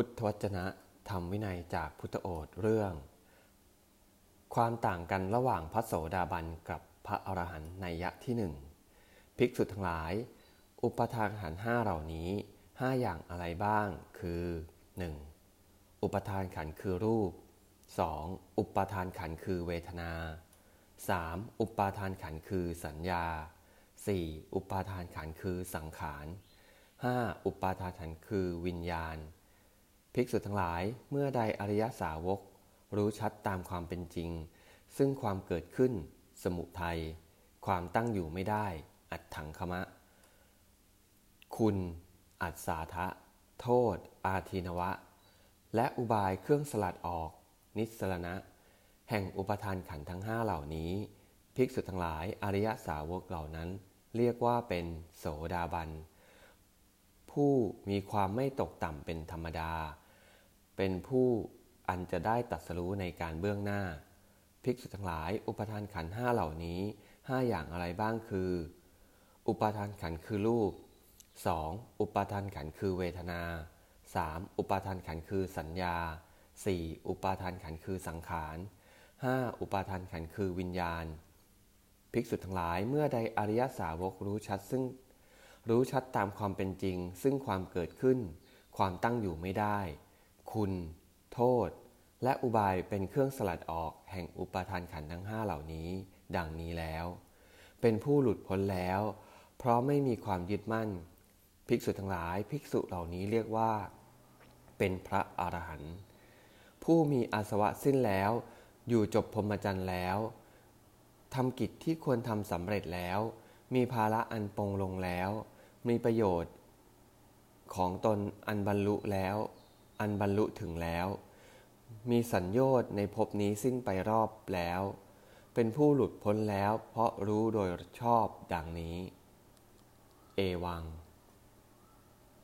พุทธวจนะธรรมวินัยจากพุทธโอษเรื่อง ความต่างกันระหว่างพระโสดาบันกับพระอรหันต์ในยะที่หนึ่งภิกษุทั้งหลาย อุปทานขันห้าเหล่านี้ห้าอย่างอะไรบ้างคือ 1. อุปทานขันคือรูป 2. อุปทานขันคือเวทนา 3. อุปทานขันคือสัญญา 4. อุปทานขันคือสังขาร 5. อุปทานขันคือวิญญาณ ภิกษุทั้งหลายเมื่อใดอริยสาวก รู้ชัดตามความเป็นจริง ซึ่งความเกิดขึ้น สมุทัยความตั้งอยู่ไม่ได้ อัตถังคมะ คุณ อัศาทะ โทษ อาทีนวะ และอุบายเครื่องสลัดออก นิสรณะ แห่งอุปทานขันทั้งห้าเหล่านี้ ภิกษุทั้งหลายอริยสาวกเหล่านั้น เรียกว่าเป็นโสดาบัน ผู้มีความไม่ตกต่ำเป็นธรรมดา เป็นผู้อันจะได้ตัดสรู้ในการเบื้องหน้า ภิกษุทั้งหลาย อุปทานขันห้าเหล่านี้ห้าอย่างอะไรบ้างคือ อุปทานขันคือรูป 2. อุปทานขันคือเวทนา 3. อุปทานขันคือสัญญา 4. อุปทานขันคือสังขาร 5. อุปทานขันคือวิญญาณ ภิกษุทั้งหลายเมื่อใดอริยสาวกรู้ชัดซึ่ง รู้ชัดตามความเป็นจริง ซึ่งความเกิดขึ้น ความตั้งอยู่ไม่ได้ คุณ โทษ และอุบายเป็นเครื่องสลัดออกแห่งอุปทานขันทั้งห้าเหล่านี้ ดังนี้แล้ว เป็นผู้หลุดพ้นแล้ว เพราะไม่มีความยึดมั่น ภิกษุทั้งหลายภิกษุเหล่านี้เรียกว่า เป็นพระอรหันต์ผู้มีอาสวะสิ้นแล้ว อยู่จบพรหมจรรย์แล้วทำกิจที่ควรทำสำเร็จแล้ว มีภาระอันปรงลงแล้ว มีประโยชน์ ของตนอันบรรลุแล้ว อันบรรลุถึงแล้ว มีสัญญชน์ในภพนี้สิ้นไปรอบแล้ว เป็นผู้หลุดพ้นแล้วเพราะรู้โดยชอบดังนี้ เอวัง